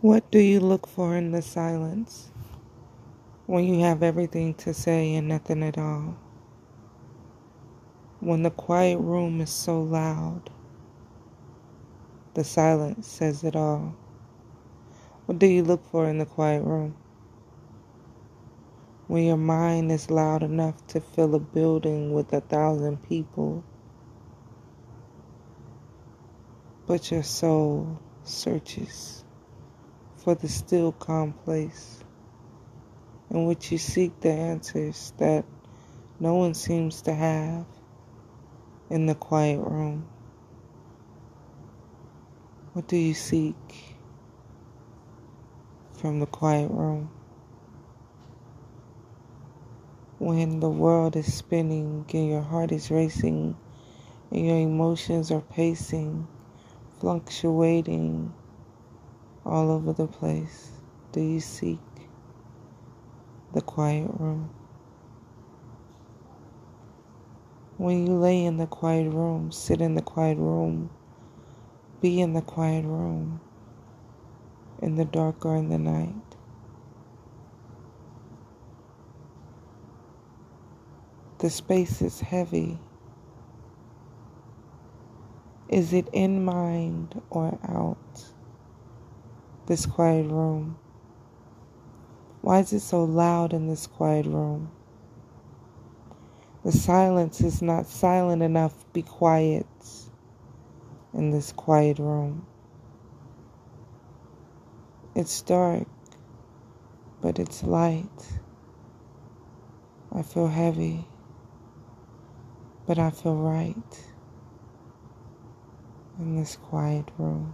What do you look for in the silence when you have everything to say and nothing at all? When the quiet room is so loud, the silence says it all. What do you look for in the quiet room? When your mind is loud enough to fill a building with a thousand people, but your soul searches for the still calm place in which you seek the answers that no one seems to have in the quiet room. What do you seek from the quiet room? When the world is spinning and your heart is racing and your emotions are pacing, fluctuating all over the place, do you seek the quiet room? When you lay in the quiet room, sit in the quiet room, be in the quiet room, in the dark or in the night. The space is heavy. Is it in mind or out? This quiet room. Why is it so loud in this quiet room? The silence is not silent enough. Be quiet in this quiet room. It's dark, but it's light. I feel heavy, but I feel right in this quiet room.